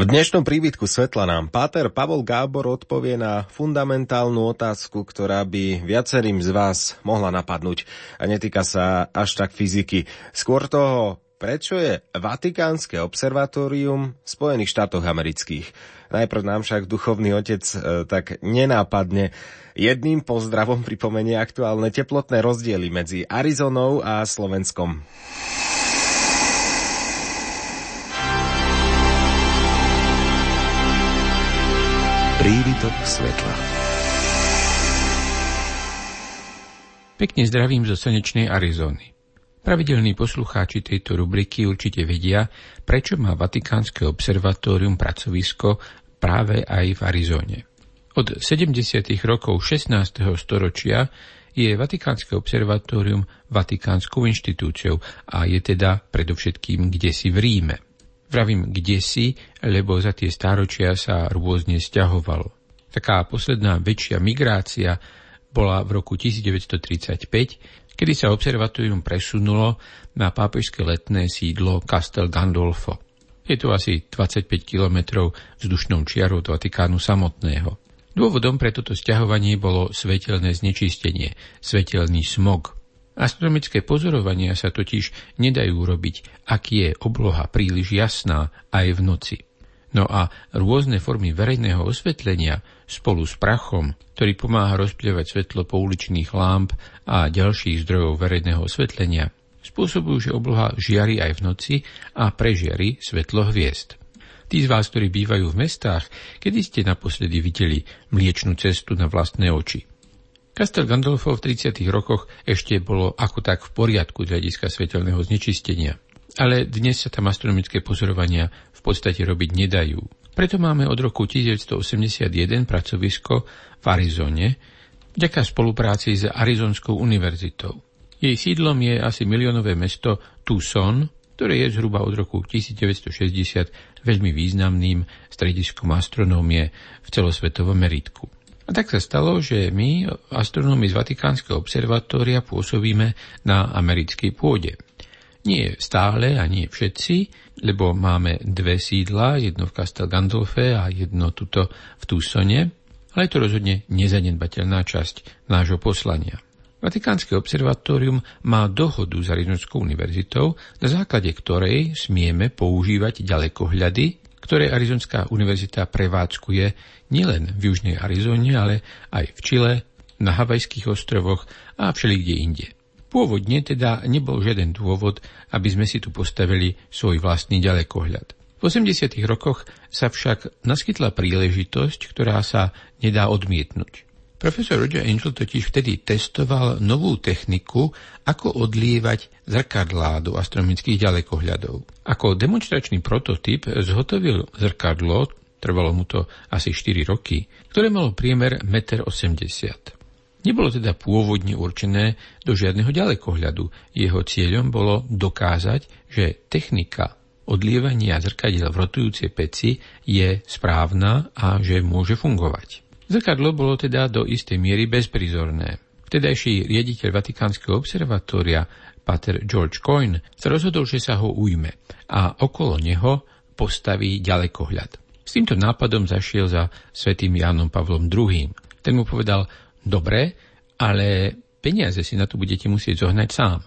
V dnešnom príbytku svetla nám Páter Pavol Gábor odpovie na fundamentálnu otázku, ktorá by viacerým z vás mohla napadnúť a netýka sa až tak fyziky. Skôr toho, prečo je Vatikánske observatórium v Spojených štátoch amerických. Najprv nám však duchovný otec e, tak nenápadne jedným pozdravom pripomenie aktuálne teplotné rozdiely medzi Arizonou a Slovenskom. Prívitok svetla. Pekne zdravím zo slnečnej Arizony. Pravidelní poslucháči tejto rubriky určite vedia, prečo má Vatikánske observatórium pracovisko práve aj v Arizone. Od 70. rokov 16. storočia je Vatikánske observatórium vatikánskou inštitúciou a je teda predovšetkým kde si v Ríme. Vravím kde si, lebo za tie stáročia sa rôzne stiahovalo. Taká posledná väčšia migrácia bola v roku 1935, kedy sa observatórium presunulo na pápežské letné sídlo Castel Gandolfo. Je to asi 25 kilometrov vzdušnou čiarou od Vatikánu samotného. Dôvodom pre toto stiahovanie bolo svetelné znečistenie, svetelný smog – Astronomické pozorovania sa totiž nedajú robiť, ak je obloha príliš jasná aj v noci. No a rôzne formy verejného osvetlenia spolu s prachom, ktorý pomáha rozplievať svetlo pouličných lámp a ďalších zdrojov verejného osvetlenia, spôsobujú, že obloha žiari aj v noci a prežiari svetlo hviezd. Tí z vás, ktorí bývajú v mestách, kedy ste naposledy videli mliečnú cestu na vlastné oči? Castel Gandolfo v 30. rokoch ešte bolo ako tak v poriadku z hľadiska svetelného znečistenia. Ale dnes sa tam astronomické pozorovania v podstate robiť nedajú. Preto máme od roku 1981 pracovisko v Arizone, vďaka spolupráci s Arizonskou univerzitou. Jej sídlom je asi miliónové mesto Tucson, ktoré je zhruba od roku 1960 veľmi významným strediskom astronómie v celosvetovom meritku. A tak sa stalo, že my, astronómi z Vatikánskeho observatória, pôsobíme na americkej pôde. Nie stále a nie všetci, lebo máme dve sídla, jedno v Castel Gandolfe a jedno tuto v Tucsone, ale je to rozhodne nezanedbateľná časť nášho poslania. Vatikánske observatórium má dohodu s Arizonskou univerzitou, na základe ktorej smieme používať ďalekohľady, ktoré Arizonská univerzita prevádzkuje nielen v južnej Arizone, ale aj v Čile, na Havajských ostrovoch a všelikde inde. Pôvodne teda nebol žiaden dôvod, aby sme si tu postavili svoj vlastný ďalekohľad. V 80. rokoch sa však naskytla príležitosť, ktorá sa nedá odmietnúť. Profesor Roger Angel totiž vtedy testoval novú techniku, ako odlievať zrkadlá do astronomických ďalekohľadov. Ako demonstračný prototyp zhotovil zrkadlo, trvalo mu to asi 4 roky, ktoré malo priemer 1,80 m. Nebolo teda pôvodne určené do žiadneho ďalekohľadu. Jeho cieľom bolo dokázať, že technika odlievania zrkadiel v rotujúcej peci je správna a že môže fungovať. Zrkadlo bolo teda do istej miery bezprizorné. Vtedajší riaditeľ Vatikánskeho observatória, pater George Coyne, sa rozhodol, že sa ho ujme a okolo neho postaví ďalekohľad. S týmto nápadom zašiel za svetým Jánom Pavlom II. Ten mu povedal, dobre, ale peniaze si na to budete musieť zohnať sám.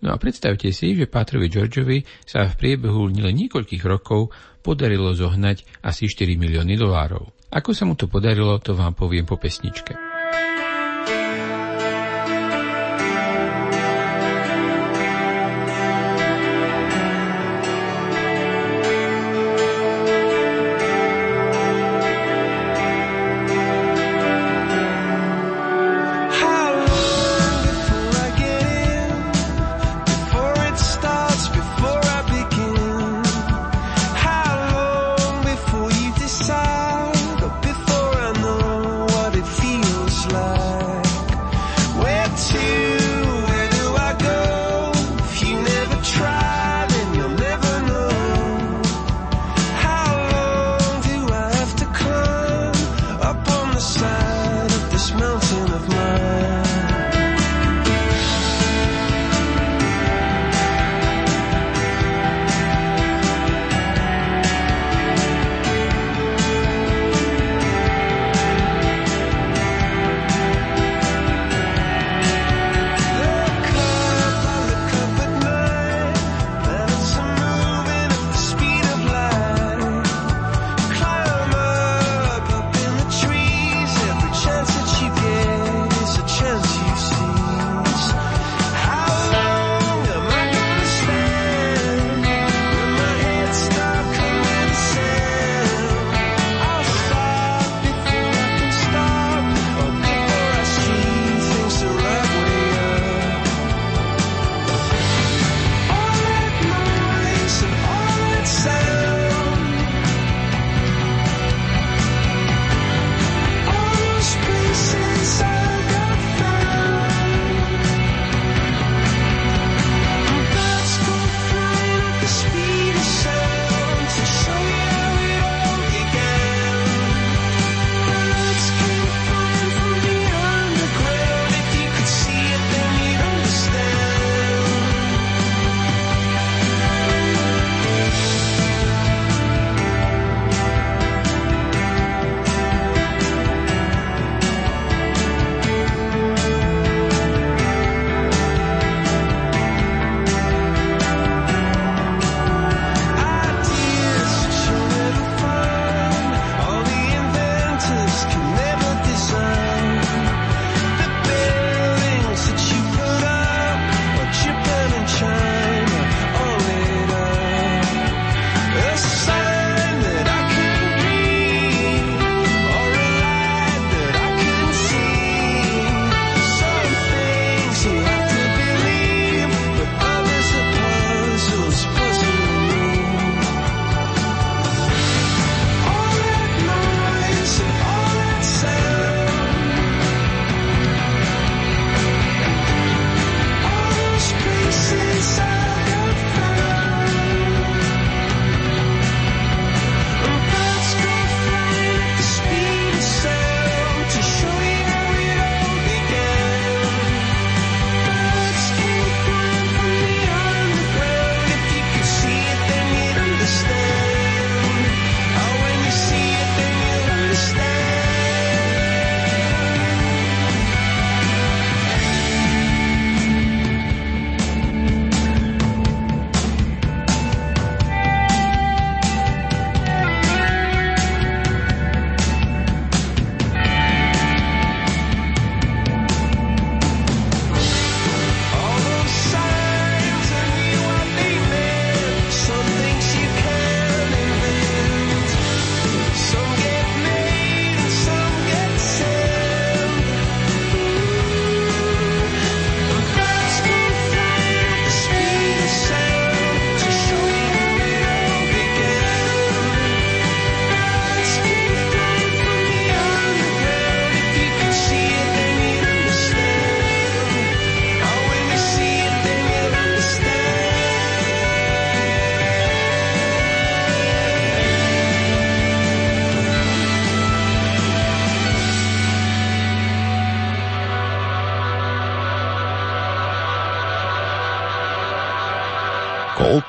No a predstavte si, že Pátrovi Georgeovi sa v priebehu nielen niekoľkých rokov podarilo zohnať asi 4 milióny dolárov. Ako sa mu to podarilo, to vám poviem po pesničke.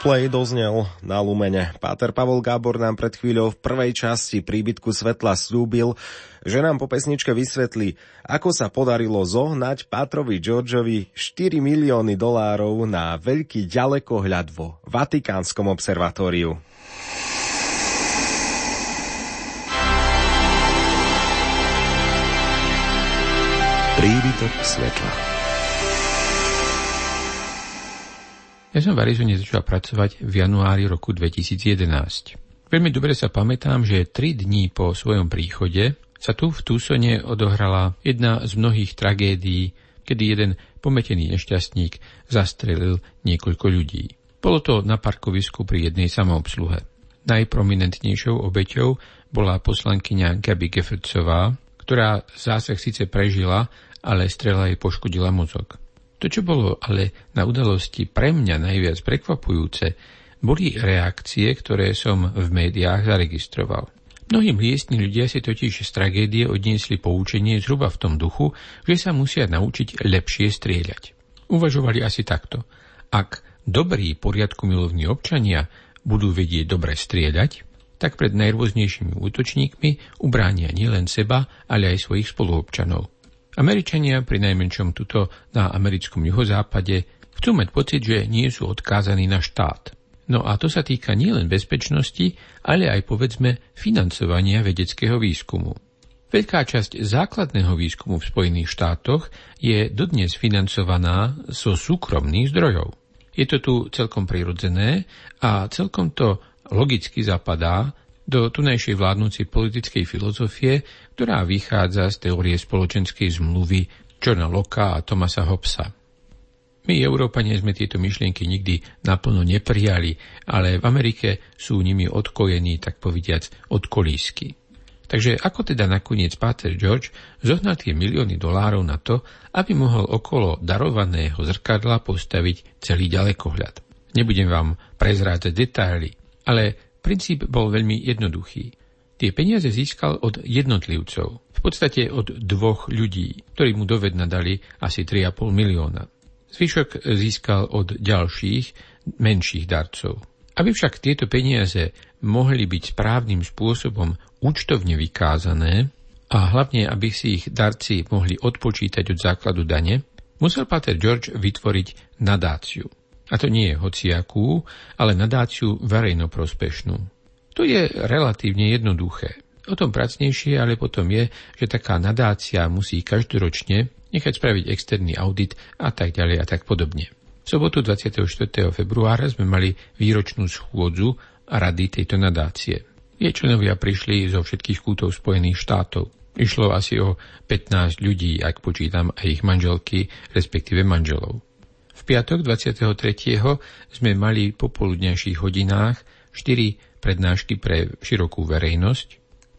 Coldplay doznel na Lumene. Páter Pavol Gábor nám pred chvíľou v prvej časti príbytku Svetla slúbil, že nám po pesničke vysvetlí, ako sa podarilo zohnať Pátrovi Georgeovi 4 milióny dolárov na veľký ďalekohľad vo Vatikánskom observatóriu. Príbytok svetla. Ja som v Arizone začal pracovať v januári roku 2011. Veľmi dobre sa pamätám, že tri dní po svojom príchode sa tu v Tucsone odohrala jedna z mnohých tragédií, kedy jeden pometený nešťastník zastrelil niekoľko ľudí. Bolo to na parkovisku pri jednej samoobsluhe. Najprominentnejšou obeťou bola poslankyňa Gabi Geffordsová, ktorá zásah síce prežila, ale strela jej poškodila mozog. To, čo bolo ale na udalosti pre mňa najviac prekvapujúce, boli reakcie, ktoré som v médiách zaregistroval. Mnohí miestni ľudia si totiž z tragédie odniesli poučenie zhruba v tom duchu, že sa musia naučiť lepšie strieľať. Uvažovali asi takto. Ak dobrí poriadku milovní občania budú vedieť dobre strieľať, tak pred najrôznejšími útočníkmi ubránia nielen seba, ale aj svojich spoluobčanov. Američania pri najmenšom tuto na americkom juhozápade chcú mať pocit, že nie sú odkázaní na štát. No a to sa týka nielen bezpečnosti, ale aj povedzme financovania vedeckého výskumu. Veľká časť základného výskumu v Spojených štátoch je dodnes financovaná zo súkromných zdrojov. Je to tu celkom prirodzené a celkom to logicky zapadá do tunajšej vládnúcej politickej filozofie, ktorá vychádza z teórie spoločenskej zmluvy Johna Locke a Thomasa Hobbesa. My, Európania, sme tieto myšlienky nikdy naplno neprijali, ale v Amerike sú nimi odkojení, tak povediac, od kolísky. Takže ako teda nakoniec Páter George zohnal tie milióny dolárov na to, aby mohol okolo darovaného zrkadla postaviť celý ďalekohľad? Nebudem vám prezrádzať detaily, ale Princíp bol veľmi jednoduchý. Tie peniaze získal od jednotlivcov, v podstate od dvoch ľudí, ktorí mu dovedna dali asi 3,5 milióna. Zvyšok získal od ďalších, menších darcov. Aby však tieto peniaze mohli byť správnym spôsobom účtovne vykázané a hlavne, aby si ich darci mohli odpočítať od základu dane, musel Pater George vytvoriť nadáciu. A to nie je hociakú, ale nadáciu verejnoprospešnú. To je relatívne jednoduché. O tom pracnejšie ale potom je, že taká nadácia musí každoročne nechať spraviť externý audit a tak ďalej a tak podobne. V sobotu 24. februára sme mali výročnú schôdzu rady tejto nadácie. Jej členovia prišli zo všetkých kútov Spojených štátov. Išlo asi o 15 ľudí, ak počítam aj ich manželky, respektíve manželov piatok 23. sme mali po poludnejších hodinách 4 prednášky pre širokú verejnosť,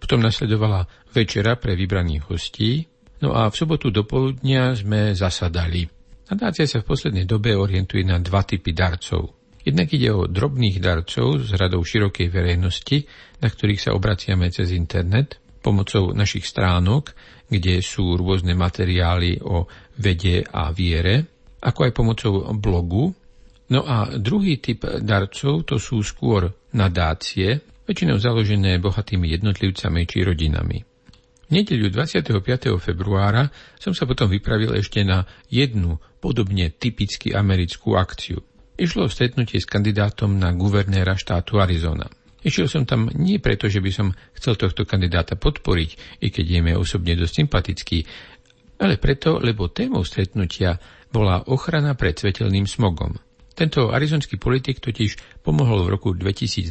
potom nasledovala večera pre vybraných hostí, no a v sobotu do poludnia sme zasadali. Nadácia sa v poslednej dobe orientuje na dva typy darcov. Jednak ide o drobných darcov z radou širokej verejnosti, na ktorých sa obraciame cez internet, pomocou našich stránok, kde sú rôzne materiály o vede a viere, ako aj pomocou blogu. No a druhý typ darcov to sú skôr nadácie, väčšinou založené bohatými jednotlivcami či rodinami. V nedeľu 25. februára som sa potom vypravil ešte na jednu podobne typicky americkú akciu. Išlo o stretnutie s kandidátom na guvernéra štátu Arizona. Išiel som tam nie preto, že by som chcel tohto kandidáta podporiť, i keď je mi osobne dosť sympatický, ale preto, lebo témou stretnutia bola ochrana pred svetelným smogom. Tento arizonský politik totiž pomohol v roku 2012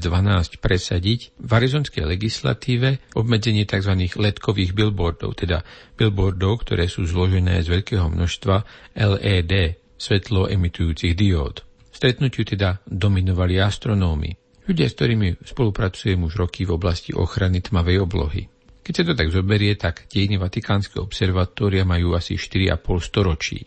presadiť v arizonskej legislatíve obmedzenie tzv. letkových billboardov, teda billboardov, ktoré sú zložené z veľkého množstva LED, svetlo emitujúcich diód. Stretnutiu teda dominovali astronómy, ľudia, s ktorými spolupracujem už roky v oblasti ochrany tmavej oblohy. Keď sa to tak zoberie, tak dejiny Vatikánskeho observatória majú asi 4,5 storočí.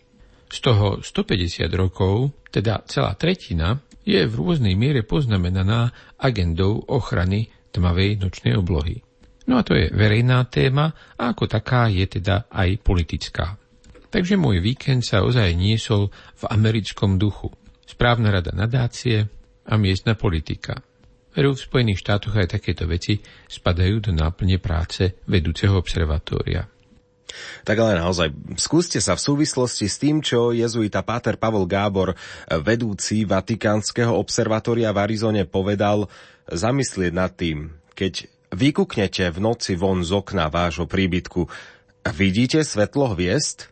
Z toho 150 rokov, teda celá tretina, je v rôznej miere poznamenaná agendou ochrany tmavej nočnej oblohy. No a to je verejná téma a ako taká je teda aj politická. Takže môj víkend sa ozaj niesol v americkom duchu. Správna rada nadácie, a miestna politika. Veru v Spojených štátoch aj takéto veci spadajú do náplne práce vedúceho observatória. Tak ale naozaj, skúste sa v súvislosti s tým, čo jezuita Páter Pavol Gábor, vedúci Vatikánskeho observatória v Arizone, povedal, zamyslieť nad tým, keď vykuknete v noci von z okna vášho príbytku, vidíte svetlo hviezd?